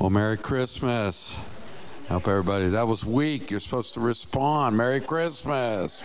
Well, Merry Christmas. Help everybody, that was weak. You're supposed to respond. Merry Christmas.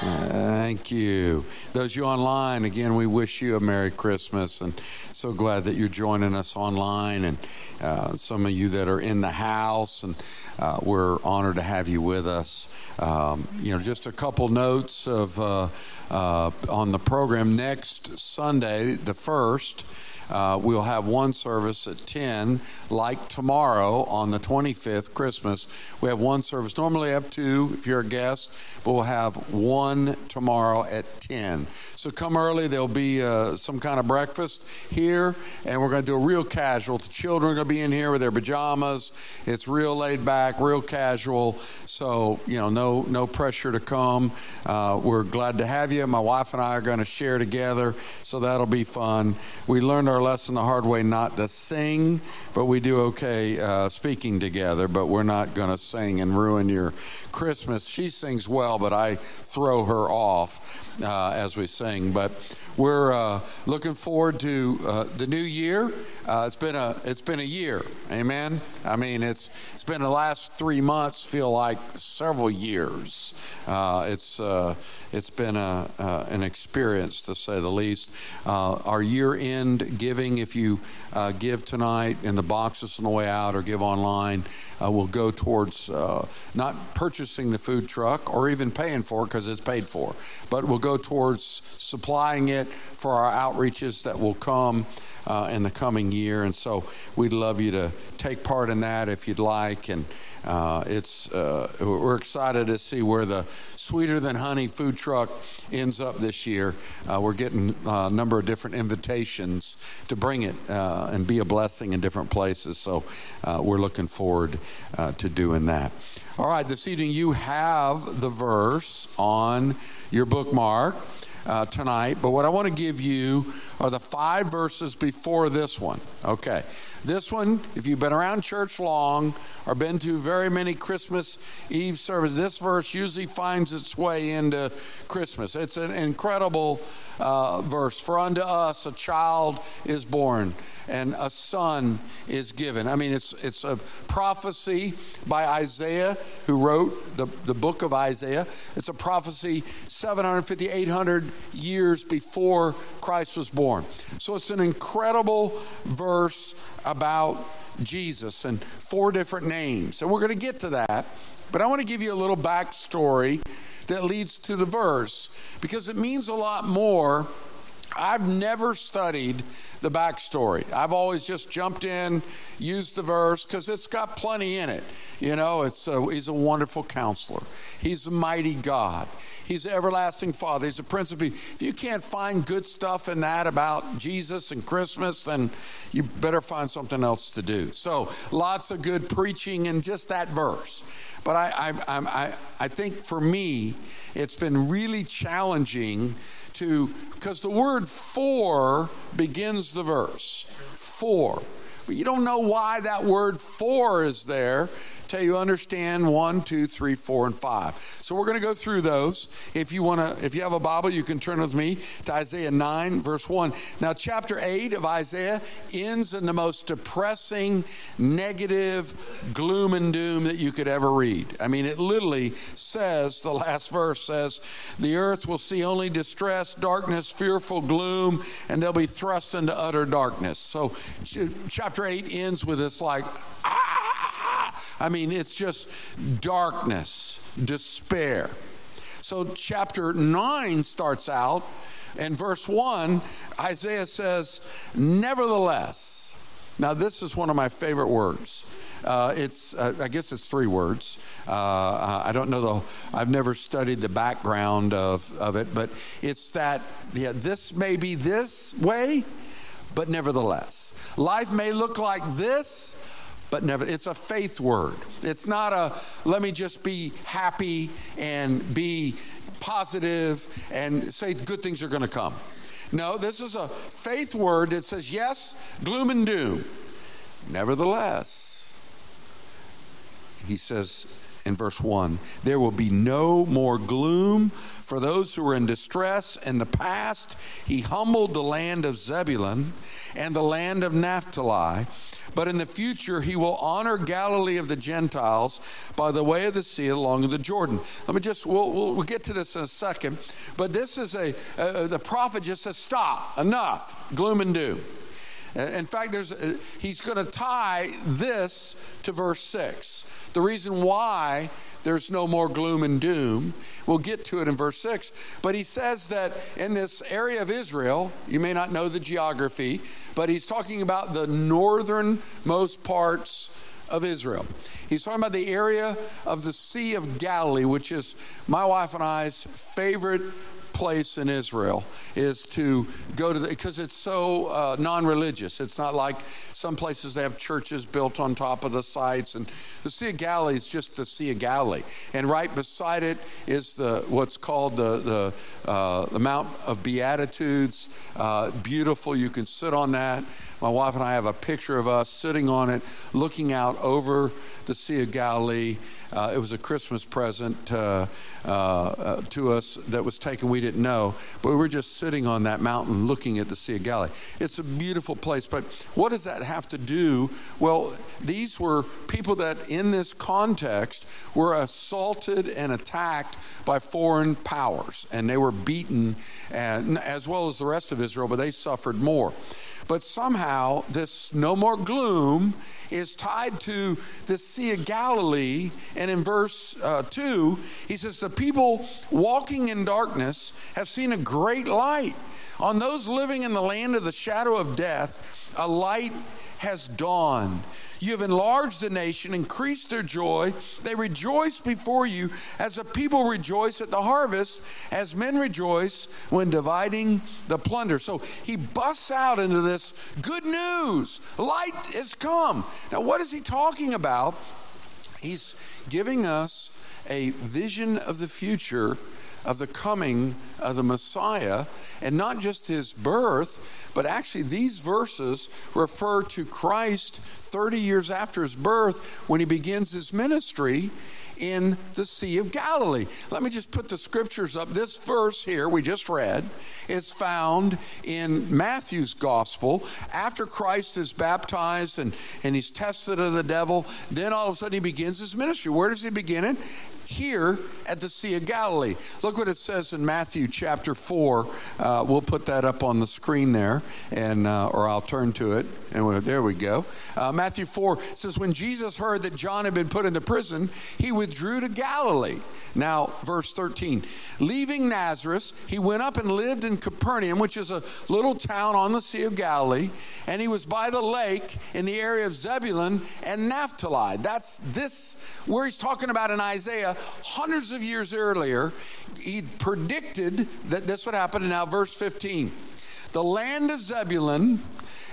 Thank you. Those you online, again, we wish you a Merry Christmas and so glad that you're joining us online. And uh, some of you that are in the house, and uh, we're honored to have you with us. Um, you know, just a couple notes of uh, uh on the program next Sunday, the first. Uh, we'll have one service at 10, like tomorrow on the 25th, Christmas. We have one service. Normally, I have two if you're a guest, but we'll have one tomorrow at 10. So come early. There'll be uh, some kind of breakfast here, and we're going to do a real casual. The children are going to be in here with their pajamas. It's real laid back, real casual. So, you know, no, no pressure to come. Uh, we're glad to have you. My wife and I are going to share together, so that'll be fun. We learned our lesson the hard way not to sing, but we do okay uh, speaking together, but we're not going to sing and ruin your Christmas. She sings well, but I throw her off uh, as we sing. But we're uh, looking forward to uh, the new year. Uh, it's been a it's been a year, amen. I mean, it's it's been the last three months feel like several years. Uh, it's uh, it's been a an experience to say the least. our year end giving, if you give tonight in the boxes on the way out or give online, Uh, will go towards uh, not purchasing the food truck or even paying for it because it's paid for, but will go towards supplying it for our outreaches that will come uh, in the coming year. And so we'd love you to take part in that if you'd like. And uh, it's uh, we're excited to see where the sweeter than honey food truck ends up this year. Uh, we're getting a number of different invitations to bring it uh, and be a blessing in different places. So uh, we're looking forward to doing that. All right, this evening you have the verse on your bookmark uh, tonight, but what I want to give you are the five verses before this one. Okay. This one, if you've been around church long or been to very many Christmas Eve services, this verse usually finds its way into Christmas. It's an incredible uh, verse. For unto us a child is born and a son is given. I mean, it's, it's a prophecy by Isaiah, who wrote the, the book of Isaiah. It's a prophecy 750, 800 years before Christ was born. So it's an incredible verse about Jesus and four different names. And we're going to get to that. But I want to give you a little backstory that leads to the verse because it means a lot more. I've never studied the backstory. I've always just jumped in, used the verse because it's got plenty in it. You know, it's a, he's a wonderful counselor. He's a mighty God. He's the everlasting Father. He's the Prince of Peace. If you can't find good stuff in that about Jesus and Christmas, then you better find something else to do. So, lots of good preaching in just that verse. But I, I, I, I think for me, it's been really challenging to, because the word for begins the verse. For. But you don't know why that word for is there till you understand one, two, three, four, and five. So we're going to go through those. If you want to, if you have a Bible, you can turn with me to Isaiah 9, verse 1. Now, chapter 8 of Isaiah ends in the most depressing, negative, gloom and doom that you could ever read. I mean, it literally says, the last verse says, the earth will see only distress, darkness, fearful gloom, and they'll be thrust into utter darkness. So, chapter 8 ends with this like, ah! I mean, it's just darkness, despair. So, chapter 9 starts out, and verse 1, Isaiah says, Nevertheless. Now, this is one of my favorite words. Uh, it's, uh, I guess it's three words. Uh, I don't know the, I've never studied the background of, of it, but it's that, yeah, this may be this way, but nevertheless. Life may look like this, but never. It's a faith word. It's not a let me just be happy and be positive and say good things are going to come. No, this is a faith word that says yes, gloom and doom. Nevertheless, he says, in verse 1 there will be no more gloom for those who are in distress. In the past, he humbled the land of Zebulun and the land of Naphtali. But in the future, he will honor Galilee of the Gentiles by the way of the sea along the Jordan. Let me just, we'll, we'll, we'll get to this in a second. But this is a, uh, the prophet just says, stop, enough, gloom and doom. In fact, there's, uh, he's going to tie this to verse 6. The reason why there's no more gloom and doom. We'll get to it in verse 6. But he says that in this area of Israel, you may not know the geography, but he's talking about the northernmost parts of Israel. He's talking about the area of the Sea of Galilee, which is my wife and I's favorite place in Israel is to go to because it's so uh, non religious. It's not like some places they have churches built on top of the sites. And the Sea of Galilee is just the Sea of Galilee. And right beside it is the what's called the, the, uh, the Mount of Beatitudes. Uh, beautiful. You can sit on that. My wife and I have a picture of us sitting on it, looking out over the Sea of Galilee. Uh, it was a Christmas present uh, uh, to us that was taken. We didn't know, but we were just sitting on that mountain looking at the Sea of Galilee. It's a beautiful place, but what does that have to do? Well, these were people that, in this context, were assaulted and attacked by foreign powers, and they were beaten, and, as well as the rest of Israel, but they suffered more. But somehow, this no more gloom is tied to the Sea of Galilee. And in verse uh, 2, he says, The people walking in darkness have seen a great light. On those living in the land of the shadow of death, a light has dawned. You have enlarged the nation, increased their joy. They rejoice before you as the people rejoice at the harvest, as men rejoice when dividing the plunder. So he busts out into this good news. Light has come. Now, what is he talking about? He's giving us a vision of the future of the coming of the Messiah, and not just his birth, but actually these verses refer to Christ 30 years after his birth when he begins his ministry in the Sea of Galilee. Let me just put the scriptures up. This verse here we just read is found in Matthew's gospel. After Christ is baptized and, and he's tested of the devil, then all of a sudden he begins his ministry. Where does he begin it? Here at the Sea of Galilee. Look what it says in Matthew chapter 4. Uh, we'll put that up on the screen there, and uh, or I'll turn to it. And we there we go. Uh, Matthew 4 says, When Jesus heard that John had been put into prison, he withdrew to Galilee. Now, verse 13. Leaving Nazareth, he went up and lived in Capernaum, which is a little town on the Sea of Galilee, and he was by the lake in the area of Zebulun and Naphtali. That's this, where he's talking about in Isaiah hundreds of years earlier, he predicted that this would happen. And now, verse 15 the land of Zebulun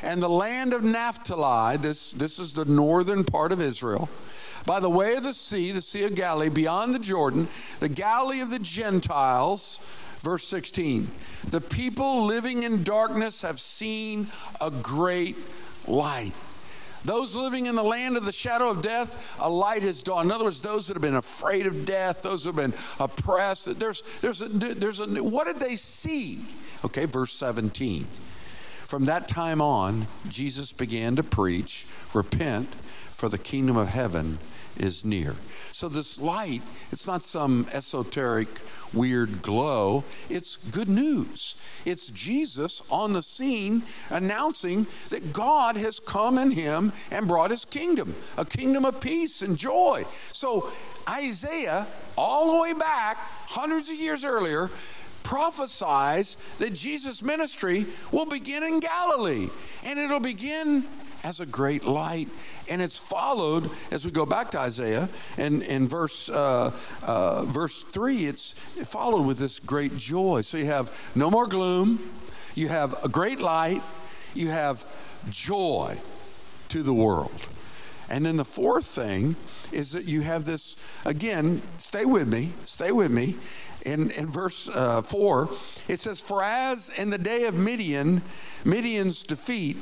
and the land of Naphtali, this, this is the northern part of Israel, by the way of the sea, the Sea of Galilee, beyond the Jordan, the Galilee of the Gentiles. Verse 16 The people living in darkness have seen a great light. Those living in the land of the shadow of death, a light has dawned. In other words, those that have been afraid of death, those who have been oppressed. There's, there's, a, there's a, what did they see? Okay, verse 17. From that time on, Jesus began to preach, Repent, for the kingdom of heaven is near. So, this light, it's not some esoteric, weird glow. It's good news. It's Jesus on the scene announcing that God has come in him and brought his kingdom, a kingdom of peace and joy. So, Isaiah, all the way back, hundreds of years earlier, prophesies that Jesus' ministry will begin in Galilee and it'll begin as a great light. And it's followed as we go back to Isaiah and in verse uh, uh, verse three. It's followed with this great joy. So you have no more gloom. You have a great light. You have joy to the world. And then the fourth thing is that you have this again. Stay with me. Stay with me. In, in verse uh, 4, it says, For as in the day of Midian, Midian's defeat,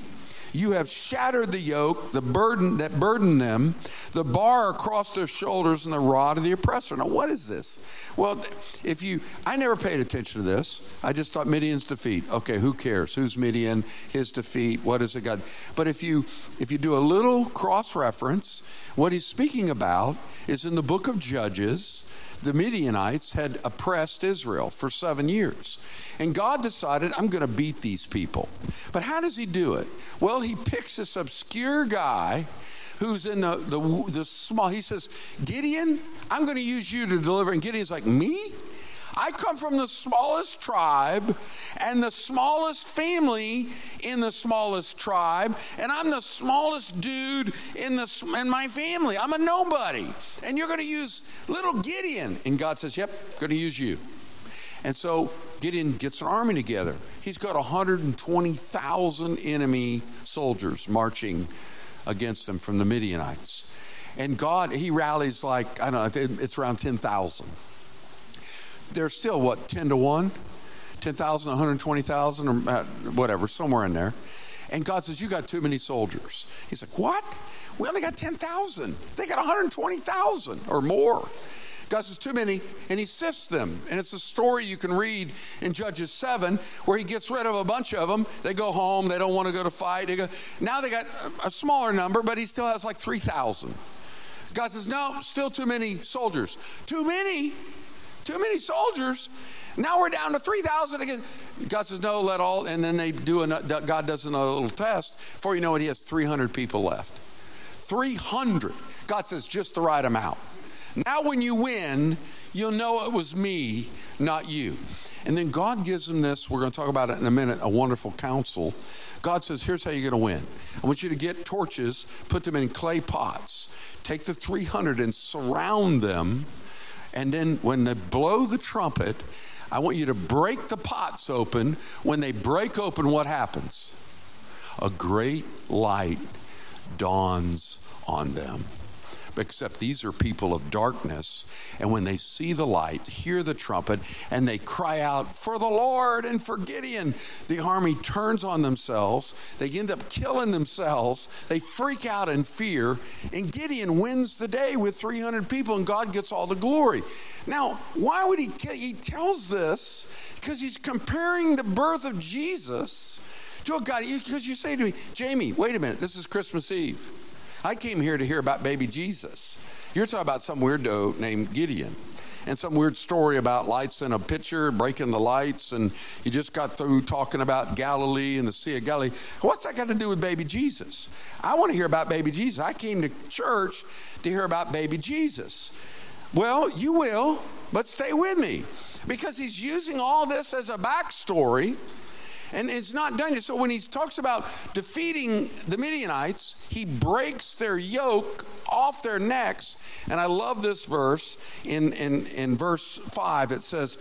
You have shattered the yoke, the burden that burdened them, the bar across their shoulders, and the rod of the oppressor. Now, what is this? Well, if you, I never paid attention to this. I just thought Midian's defeat. Okay, who cares? Who's Midian? His defeat. What is it God? But if you, if you do a little cross reference, what he's speaking about is in the book of Judges the Midianites had oppressed Israel for seven years. And God decided, I'm going to beat these people. But how does he do it? Well, he picks this obscure guy who's in the, the, the small, he says, Gideon, I'm going to use you to deliver. And Gideon's like, Me? I come from the smallest tribe and the smallest family in the smallest tribe, and I'm the smallest dude in, the, in my family. I'm a nobody. And you're going to use little Gideon. And God says, Yep, going to use you. And so Gideon gets an army together. He's got 120,000 enemy soldiers marching against him from the Midianites. And God, he rallies like, I don't know, it's around 10,000 they're still what 10 to 1 10,000 120,000 or uh, whatever somewhere in there. And God says you got too many soldiers. He's like what? We only got 10,000 they got 120,000 or more. God says too many and he sifts them. And it's a story you can read in Judges 7 where he gets rid of a bunch of them. They go home. They don't want to go to fight. They go now they got a smaller number but he still has like 3,000 God says no still too many soldiers. Too many too many soldiers. Now we're down to 3,000 again. God says, no, let all. And then they do, a, God does another little test. Before you know it, he has 300 people left. 300. God says, just the right amount. Now, when you win, you'll know it was me, not you. And then God gives them this, we're going to talk about it in a minute, a wonderful counsel. God says, Here's how you're going to win. I want you to get torches, put them in clay pots, take the 300 and surround them and then when they blow the trumpet, I want you to break the pots open. When they break open, what happens? A great light dawns on them except these are people of darkness. And when they see the light, hear the trumpet, and they cry out, For the Lord and for Gideon, the army turns on themselves. They end up killing themselves. They freak out in fear. And Gideon wins the day with 300 people, and God gets all the glory. Now, why would he? He tells this because he's comparing the birth of Jesus to a God. Because you say to me, Jamie, wait a minute, this is Christmas Eve. I came here to hear about baby Jesus. You're talking about some weirdo named Gideon and some weird story about lights in a pitcher, breaking the lights, and you just got through talking about Galilee and the Sea of Galilee. What's that got to do with baby Jesus? I want to hear about baby Jesus. I came to church to hear about baby Jesus. Well, you will, but stay with me because he's using all this as a backstory and it's not done yet. So when he talks about defeating the Midianites, he breaks their yoke off their necks. And I love this verse. In, in, in verse 5, it says,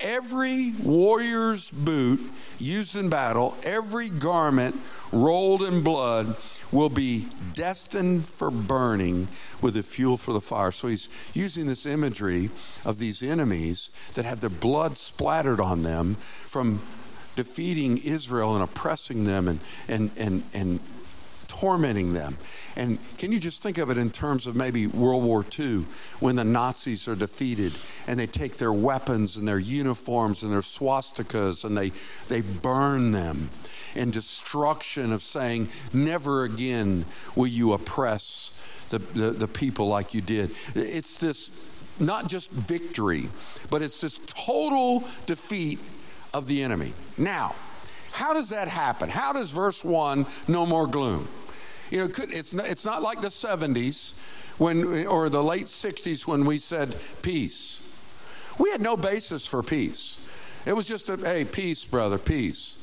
Every warrior's boot used in battle, every garment rolled in blood, will be destined for burning with the fuel for the fire. So he's using this imagery of these enemies that have their blood splattered on them from defeating Israel and oppressing them and, and, and, and tormenting them. And can you just think of it in terms of maybe World War II when the Nazis are defeated and they take their weapons and their uniforms and their swastikas and they, they burn them in destruction of saying, never again will you oppress the, the, the people like you did. It's this not just victory, but it's this total defeat of the enemy. Now, how does that happen? How does verse 1, no more gloom? You know, it's not, it's not like the 70s when, or the late 60s when we said peace. We had no basis for peace. It was just a, hey, peace, brother, peace.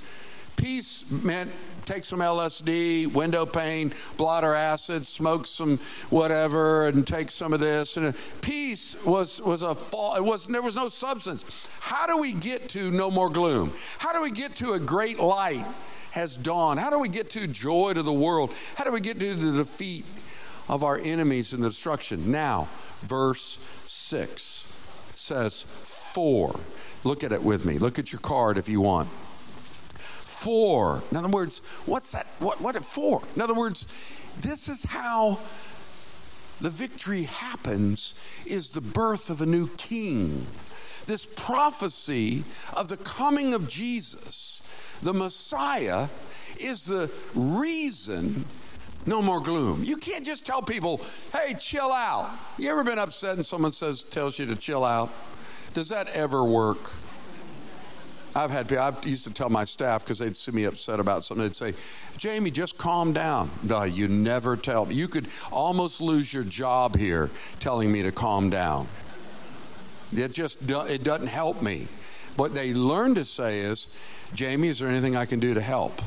Peace meant take some LSD, window pane, blotter acid, smoke some whatever, and take some of this. And uh, peace was was a fall. It was there was no substance. How do we get to no more gloom? How do we get to a great light has dawned? How do we get to joy to the world? How do we get to the defeat of our enemies and the destruction? Now, verse six says, "For." Look at it with me. Look at your card if you want. For. In other words, what's that? What, what it for? In other words, this is how the victory happens is the birth of a new king. This prophecy of the coming of Jesus, the Messiah, is the reason no more gloom. You can't just tell people, hey, chill out. You ever been upset and someone says, tells you to chill out? Does that ever work? I've had people, I used to tell my staff because they'd see me upset about something. They'd say, "Jamie, just calm down." No, you never tell. me. You could almost lose your job here telling me to calm down. It just it doesn't help me. What they learn to say is, "Jamie, is there anything I can do to help?"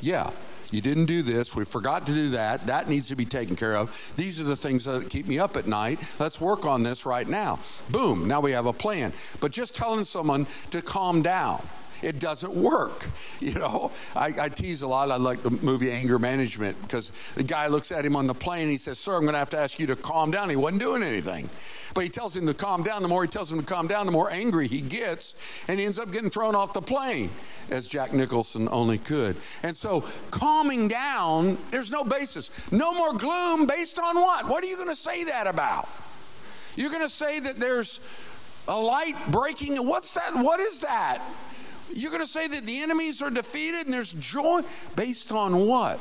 Yeah. You didn't do this. We forgot to do that. That needs to be taken care of. These are the things that keep me up at night. Let's work on this right now. Boom. Now we have a plan. But just telling someone to calm down it doesn't work. You know, I, I, tease a lot. I like the movie Anger Management because the guy looks at him on the plane and he says, Sir, I'm going to have to ask you to calm down. He wasn't doing anything. But he tells him to calm down. The more he tells him to calm down, the more angry he gets. And he ends up getting thrown off the plane, as Jack Nicholson only could. And so, calming down, there's no basis. No more gloom based on what? What are you going to say that about? You're going to say that there's a light breaking. What's that? What is that? You're going to say that the enemies are defeated and there's joy based on what?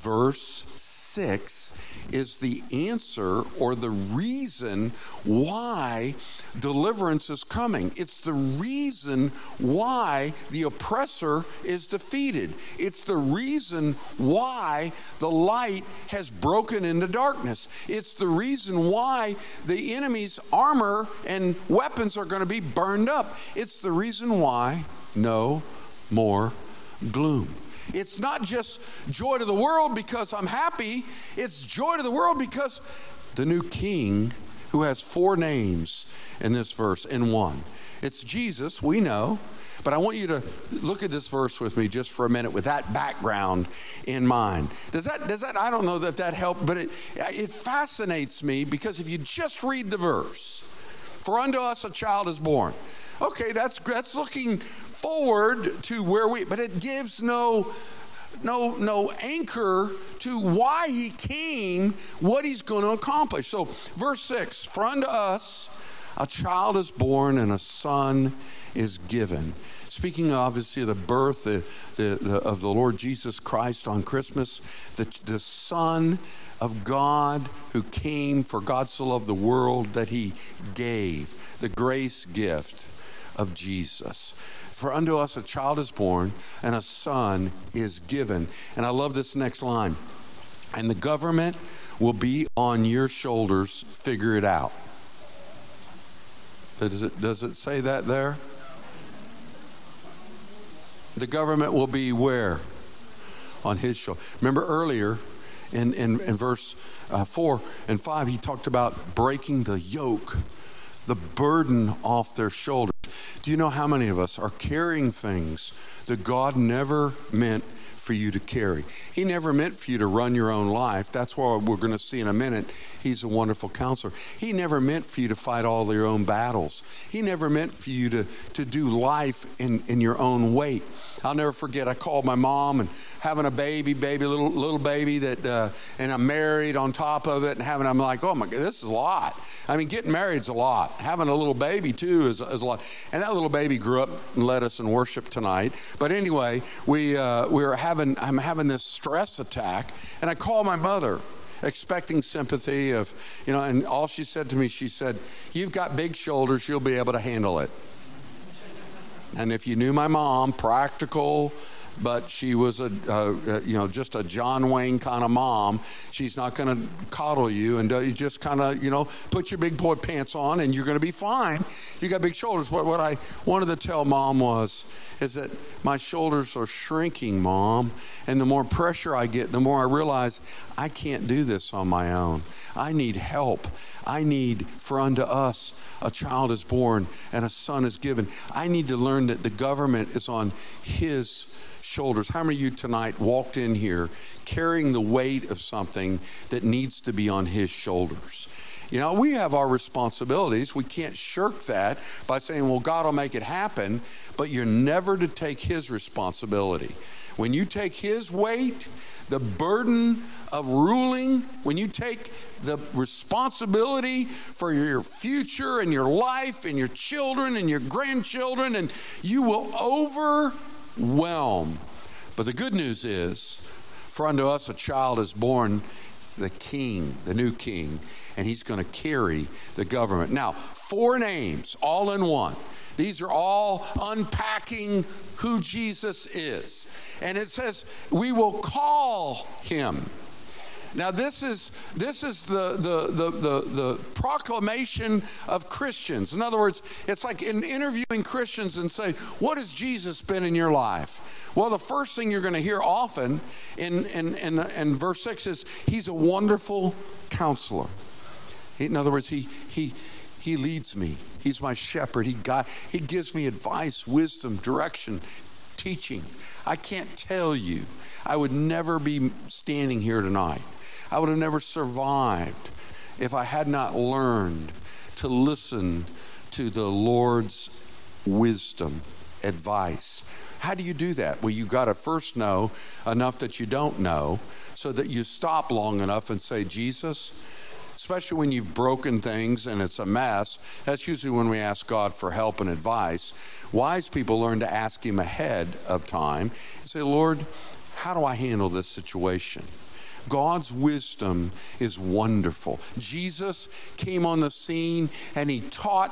Verse 6 is the answer or the reason why deliverance is coming. It's the reason why the oppressor is defeated. It's the reason why the light has broken into darkness. It's the reason why the enemy's armor and weapons are going to be burned up. It's the reason why no more gloom. It's not just joy to the world because I'm happy, it's joy to the world because the new king who has four names in this verse in one. It's Jesus, we know, but I want you to look at this verse with me just for a minute with that background in mind. Does that, does that, I don't know that that helped, but it, it fascinates me because if you just read the verse, for unto us a child is born. Okay, that's, that's looking forward to where we, but it gives no no no anchor to why he came, what he's going to accomplish. So, verse 6 For unto us a child is born and a son is given. Speaking obviously of the birth the, the, of the Lord Jesus Christ on Christmas, the, the Son of God who came for God so loved the world that he gave, the grace gift of Jesus. For unto us a child is born, and a son is given. And I love this next line. And the government will be on your shoulders. Figure it out. Does it, does it say that there? The government will be where? On his shoulder. Remember earlier in, in, in verse uh, 4 and 5, he talked about breaking the yoke, the burden off their shoulders. Do you know how many of us are carrying things that God never meant for you to carry? He never meant for you to run your own life. That's why we're going to see in a minute. He's a wonderful counselor. He never meant for you to fight all your own battles. He never meant for you to, to do life in, in your own weight. I'll never forget, I called my mom and having a baby, baby, little, little baby that, uh, and I'm married on top of it and having, I'm like, oh my God, this is a lot. I mean, getting married is a lot. Having a little baby too is, is a lot. And that little baby grew up and led us in worship tonight. But anyway, we, uh, we were having, I'm having this stress attack and I called my mother expecting sympathy of, you know, and all she said to me, she said, you've got big shoulders, you'll be able to handle it. And if you knew my mom, practical, but she was a, a, you know just a John Wayne kind of mom. She's not going to coddle you and uh, you just kind of you know put your big boy pants on and you're going to be fine. You got big shoulders. What I wanted to tell mom was is that my shoulders are shrinking, mom, and the more pressure I get, the more I realize I can't do this on my own. I need help. I need for unto us a child is born and a son is given. I need to learn that the government is on his shoulders. How many of you tonight walked in here carrying the weight of something that needs to be on his shoulders? You know, we have our responsibilities. We can't shirk that by saying, well, God will make it happen, but you're never to take His responsibility. When you take His weight, the burden of ruling, when you take the responsibility for your future and your life and your children and your grandchildren, and you will overwhelm. But the good news is, for unto us a child is born, the king, the new king, and he's going to carry the government. Now, four names all in one. These are all unpacking who Jesus is. And it says, We will call him. Now, this is, this is the, the, the, the, the proclamation of Christians. In other words, it's like in interviewing Christians and say, What has Jesus been in your life? Well, the first thing you're going to hear often in, in, in, in verse 6 is, He's a wonderful counselor. In other words, he, he, he leads me. He's my shepherd. He, got, he gives me advice, wisdom, direction, teaching. I can't tell you. I would never be standing here tonight. I would have never survived if I had not learned to listen to the Lord's wisdom, advice. How do you do that? Well, you got to first know enough that you don't know so that you stop long enough and say, Jesus, especially when you've broken things and it's a mess. That's usually when we ask God for help and advice. Wise people learn to ask Him ahead of time and say, Lord, how do I handle this situation? God's wisdom is wonderful. Jesus came on the scene and he taught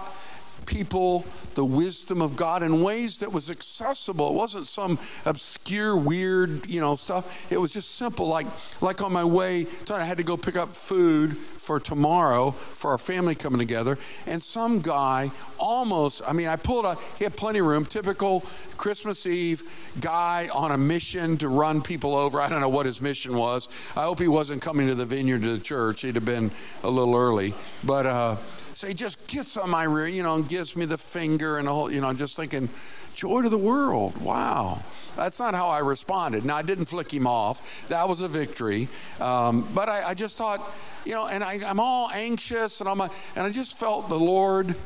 people the wisdom of God in ways that was accessible. It wasn't some obscure, weird, you know, stuff. It was just simple. Like, like on my way, I had to go pick up food for tomorrow for our family coming together, and some guy almost, I mean, I pulled up, he had plenty of room, typical Christmas Eve guy on a mission to run people over. I don't know what his mission was. I hope he wasn't coming to the vineyard to the church. He'd have been a little early. But, uh, so he just gets on my rear, you know, and gives me the finger and the whole, you know, just thinking, joy to the world. Wow. That's not how I responded. Now, I didn't flick him off. That was a victory. Um, but I, I, just thought, you know, and I, am all anxious and I'm, a, and I just felt the Lord,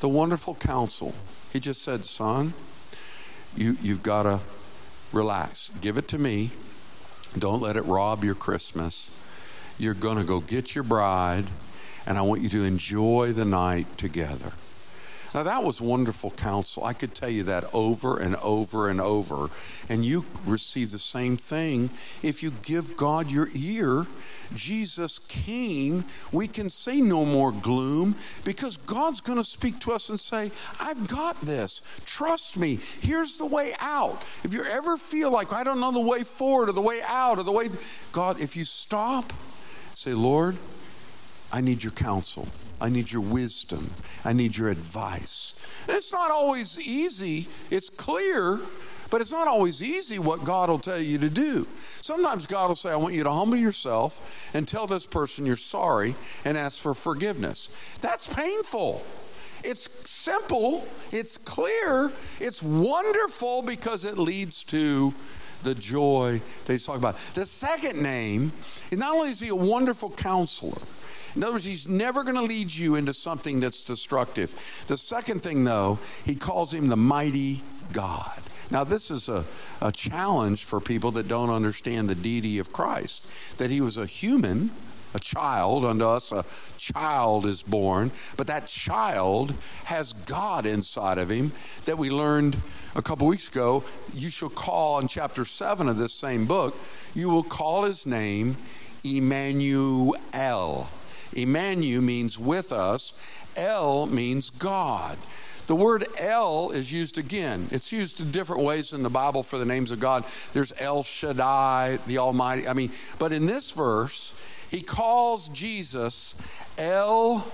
the wonderful counsel. He just said, son, you, you've got to relax. Give it to me. Don't let it rob your Christmas. You're going to go get your bride and I want you to enjoy the night together. Now, that was wonderful counsel. I could tell you that over and over and over. And you receive the same thing if you give God your ear. Jesus came. We can say no more gloom because God's going to speak to us and say, I've got this. Trust me. Here's the way out. If you ever feel like, I don't know the way forward or the way out or the way, God, if you stop, say, Lord, I need your counsel. I need your wisdom. I need your advice. And it's not always easy. It's clear, but it's not always easy what God will tell you to do. Sometimes God will say, I want you to humble yourself and tell this person you're sorry and ask for forgiveness. That's painful. It's simple, it's clear, it's wonderful because it leads to the joy that he's talking about. The second name is not only is he a wonderful counselor, in other words, he's never going to lead you into something that's destructive. The second thing, though, he calls him the mighty God. Now, this is a, a challenge for people that don't understand the deity of Christ, that he was a human, a child. Unto us, a child is born, but that child has God inside of him that we learned a couple weeks ago. You shall call in chapter 7 of this same book, you will call his name Emmanuel. Emmanuel means with us, El means God. The word El is used again. It's used in different ways in the Bible for the names of God. There's El Shaddai, the Almighty. I mean, but in this verse, he calls Jesus El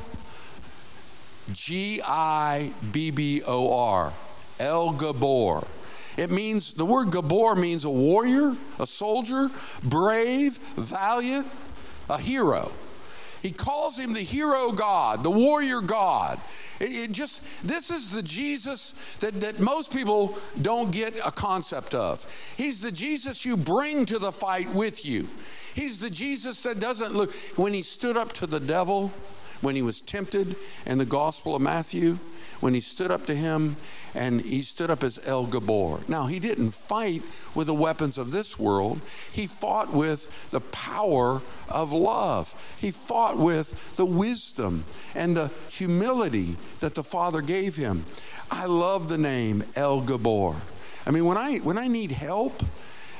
G I B B O R, El Gabor. It means, the word Gabor means a warrior, a soldier, brave, valiant, a hero. He calls him the hero God, the warrior God. It, it, just this is the Jesus that, that most people don't get a concept of. He's the Jesus you bring to the fight with you. He's the Jesus that doesn't look when he stood up to the devil when he was tempted in the Gospel of Matthew, when he stood up to him and he stood up as El Gabor. Now, he didn't fight with the weapons of this world, he fought with the power of love. He fought with the wisdom and the humility that the Father gave him. I love the name El Gabor. I mean, when I, when I need help,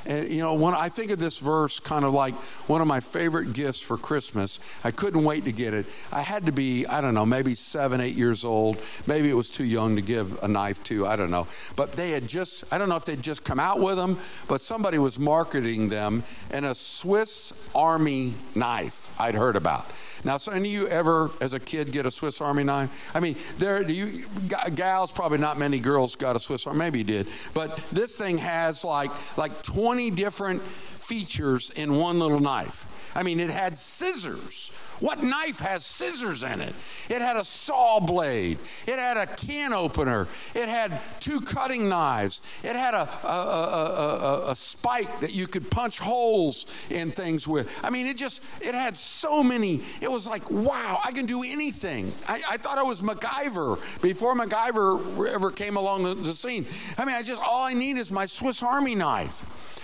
and, you know, when I think of this verse, kind of like one of my favorite gifts for Christmas, I couldn't wait to get it. I had to be, I don't know, maybe seven, eight years old. Maybe it was too young to give a knife to, I don't know. But they had just, I don't know if they'd just come out with them, but somebody was marketing them in a Swiss Army knife I'd heard about. Now, so any of you ever, as a kid, get a Swiss Army knife? I mean, there, you gals, probably not many girls got a Swiss Army. Maybe you did, but this thing has like like 20 different features in one little knife. I mean, it had scissors. What knife has scissors in it? It had a saw blade. It had a can opener. It had two cutting knives. It had a, a, a, a, spike that you could punch holes in things with. I mean, it just, it had so many. It was like, wow, I can do anything. I, I thought I was MacGyver before MacGyver ever came along the, the scene. I mean, I just, all I need is my Swiss Army knife.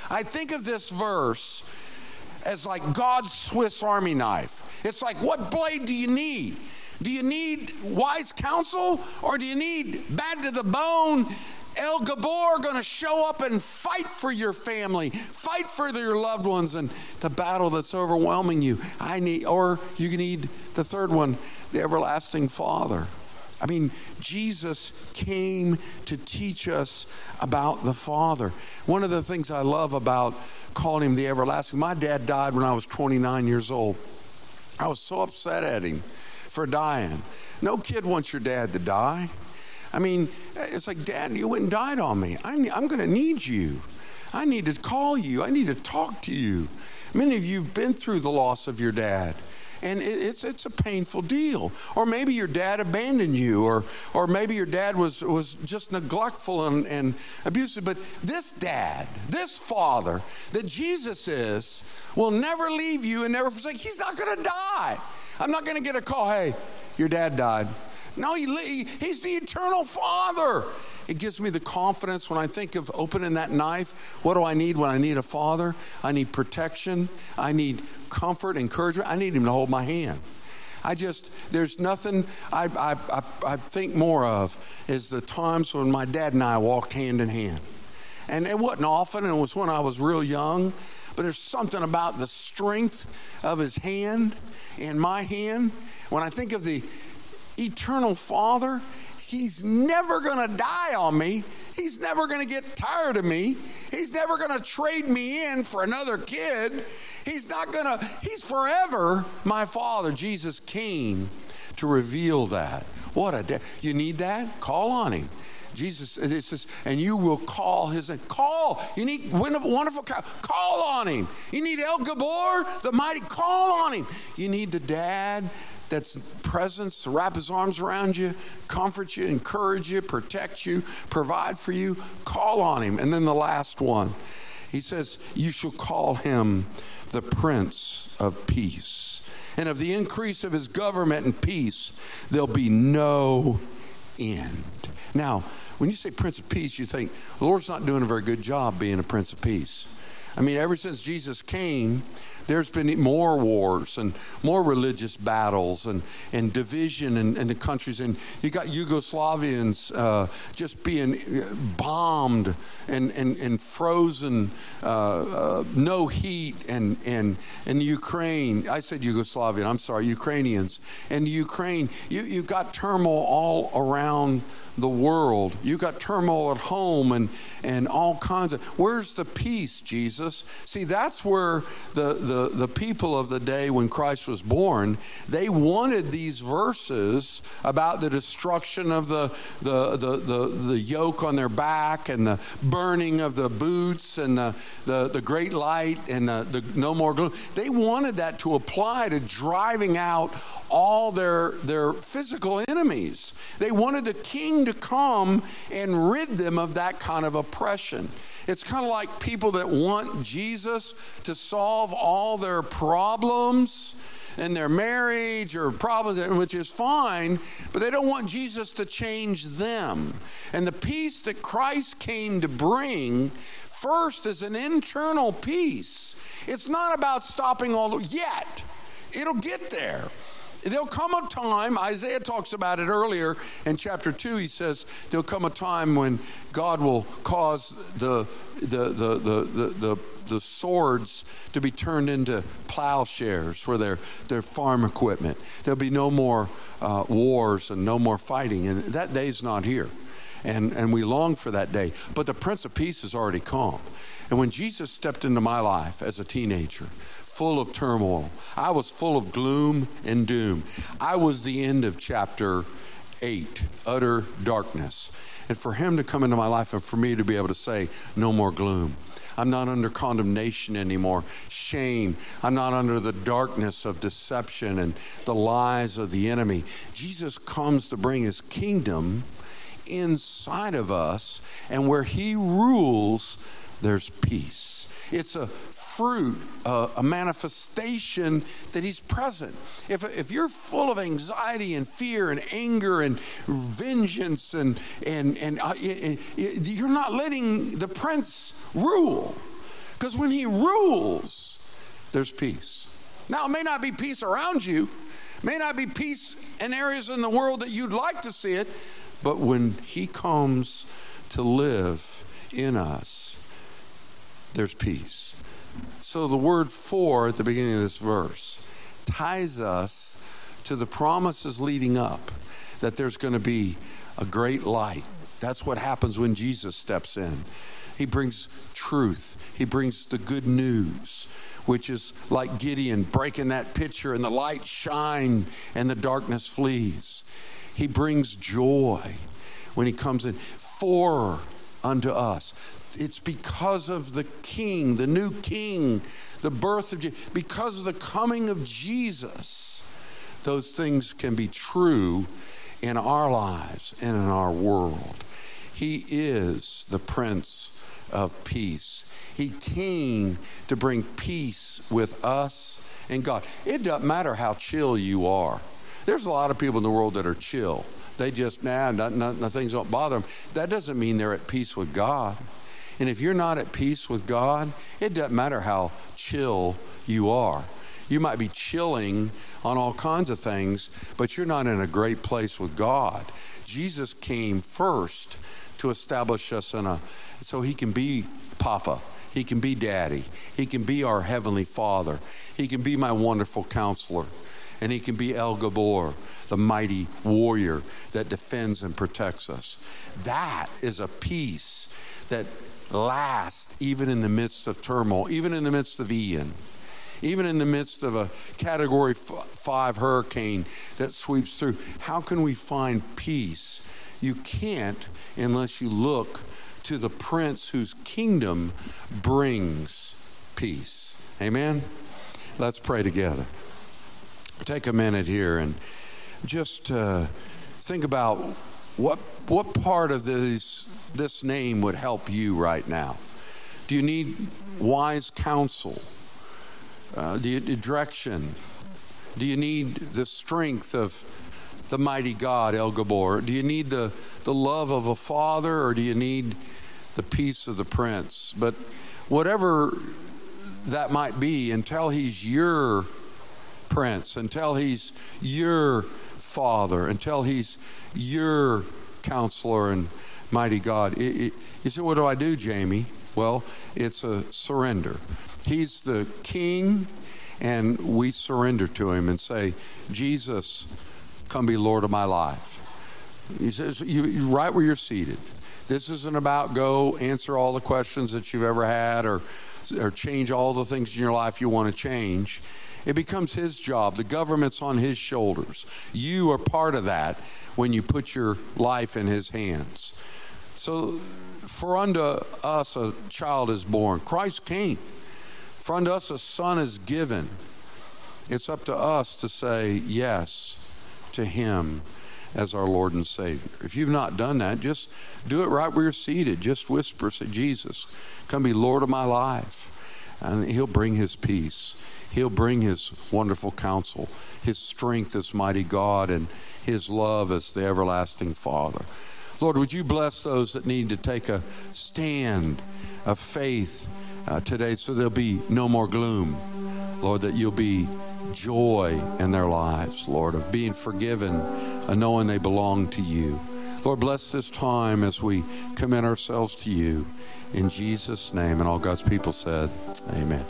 I think of this verse as like God's Swiss Army knife. It's like, what blade do you need? Do you need wise counsel or do you need bad to the bone? El Gabor going to show up and fight for your family, fight for your loved ones, and the battle that's overwhelming you. I need, or you need the third one, the everlasting Father. I mean, Jesus came to teach us about the Father. One of the things I love about calling him the everlasting, my dad died when I was 29 years old. I was so upset at him for dying. No kid wants your dad to die. I mean, it's like, Dad, you went and died on me. I, am going to need you. I need to call you. I need to talk to you. Many of you have been through the loss of your dad and it's it's a painful deal. Or maybe your dad abandoned you, or or maybe your dad was was just neglectful and, and abusive. But this dad, this father that Jesus is, will never leave you and never forsake. He's not going to die. I'm not going to get a call. Hey, your dad died. No, he, he's the eternal Father. It gives me the confidence when I think of opening that knife. What do I need when I need a father? I need protection. I need comfort, encouragement. I need him to hold my hand. I just, there's nothing I, I, I, I think more of is the times when my dad and I walked hand in hand. And it wasn't often, and it was when I was real young, but there's something about the strength of his hand in my hand. When I think of the eternal Father, He's never going to die on me. He's never going to get tired of me. He's never going to trade me in for another kid. He's not going to, He's forever my Father. Jesus came to reveal that. What a day. You need that? Call on Him. Jesus, it says, and you will call his. Call. You need wonderful. Call on him. You need El Gabor, the mighty. Call on him. You need the dad that's presence wrap his arms around you, comfort you, encourage you, protect you, provide for you. Call on him. And then the last one, he says, You shall call him the Prince of Peace. And of the increase of his government and peace, there'll be no end. Now, when you say Prince of Peace, you think the Lord's not doing a very good job being a Prince of Peace. I mean, ever since Jesus came, there's been more wars and more religious battles and, and division in, in the countries. And you got Yugoslavians uh, just being bombed and, and, and frozen, uh, uh, no heat, and, and, and Ukraine. I said Yugoslavian, I'm sorry, Ukrainians. And Ukraine, you, you've got turmoil all around the world. You've got turmoil at home and, and all kinds of. Where's the peace, Jesus? See, that's where the, the, the people of the day when Christ was born, they wanted these verses about the destruction of the, the, the, the, the yoke on their back and the burning of the boots and the, the, the great light and the, the no more gloom. They wanted that to apply to driving out all their, their physical enemies. They wanted the king to come and rid them of that kind of oppression. It's kind of like people that want Jesus to solve all their problems in their marriage or problems, which is fine, but they don't want Jesus to change them. And the peace that Christ came to bring first is an internal peace. It's not about stopping all yet. It'll get there. There'll come a time, Isaiah talks about it earlier in chapter 2. He says, There'll come a time when God will cause the, the, the, the, the, the, the swords to be turned into plowshares for their, their farm equipment. There'll be no more uh, wars and no more fighting. And that day's not here. And, and we long for that day. But the Prince of Peace has already come. And when Jesus stepped into my life as a teenager, full of turmoil. I was full of gloom and doom. I was the end of chapter 8, utter darkness. And for him to come into my life and for me to be able to say, no more gloom. I'm not under condemnation anymore, shame. I'm not under the darkness of deception and the lies of the enemy. Jesus comes to bring his kingdom inside of us, and where he rules, there's peace. It's a fruit, a manifestation that He's present. If, if you're full of anxiety and fear and anger and vengeance, and, and, and uh, you're not letting the Prince rule. Because when He rules, there's peace. Now, it may not be peace around you, may not be peace in areas in the world that you'd like to see it, but when He comes to live in us, there's peace. So the word for at the beginning of this verse ties us to the promises leading up that there's going to be a great light. That's what happens when Jesus steps in. He brings truth, He brings the good news, which is like Gideon breaking that pitcher and the light shine and the darkness flees. He brings joy when He comes in for unto us. It's because of the King, the new King, the birth of Jesus, because of the coming of Jesus, those things can be true in our lives and in our world. He is the Prince of Peace. He came to bring peace with us and God. It doesn't matter how chill you are. There's a lot of people in the world that are chill. They just, nah, things don't bother them. That doesn't mean they're at peace with God. And if you're not at peace with God, it doesn't matter how chill you are. You might be chilling on all kinds of things, but you're not in a great place with God. Jesus came first to establish us in a so he can be papa. He can be daddy. He can be our heavenly father. He can be my wonderful counselor. And he can be El Gibbor the mighty warrior that defends and protects us. That is a peace that last even in the midst of turmoil, even in the midst of Ian, even in the midst of a category five hurricane that sweeps through. How can we find peace? You can't unless you look to the prince whose kingdom brings peace. Amen? Let's pray together. Take a minute here and just uh, think about what, what part of this this name would help you right now? Do you need wise counsel? Uh, do you need direction? Do you need the strength of the mighty God, El Gibbor? Do you need the, the love of a father or do you need the peace of the prince? But whatever that might be, until he's your prince, until he's your father, until he's your counselor and mighty God. It, it, you say, What do I do, Jamie? Well, it's a surrender. He's the king, and we surrender to him and say, Jesus, come be Lord of my life. He says, you, right where you're seated. This isn't about go answer all the questions that you've ever had or, or change all the things in your life you want to change. It becomes his job. The government's on his shoulders. You are part of that when you put your life in his hands. So, for unto us a child is born, Christ came. For unto us a son is given. It's up to us to say yes to him as our Lord and Savior. If you've not done that, just do it right where you're seated. Just whisper, say, Jesus, come be Lord of my life. And he'll bring his peace. He'll bring His wonderful counsel, His strength as mighty God, and His love as the everlasting Father. Lord, would you bless those that need to take a stand of faith uh, today so there'll be no more gloom. Lord, that you'll be joy in their lives, Lord, of being forgiven and knowing they belong to you. Lord, bless this time as we commit ourselves to you. In Jesus' name. And all God's people said, Amen.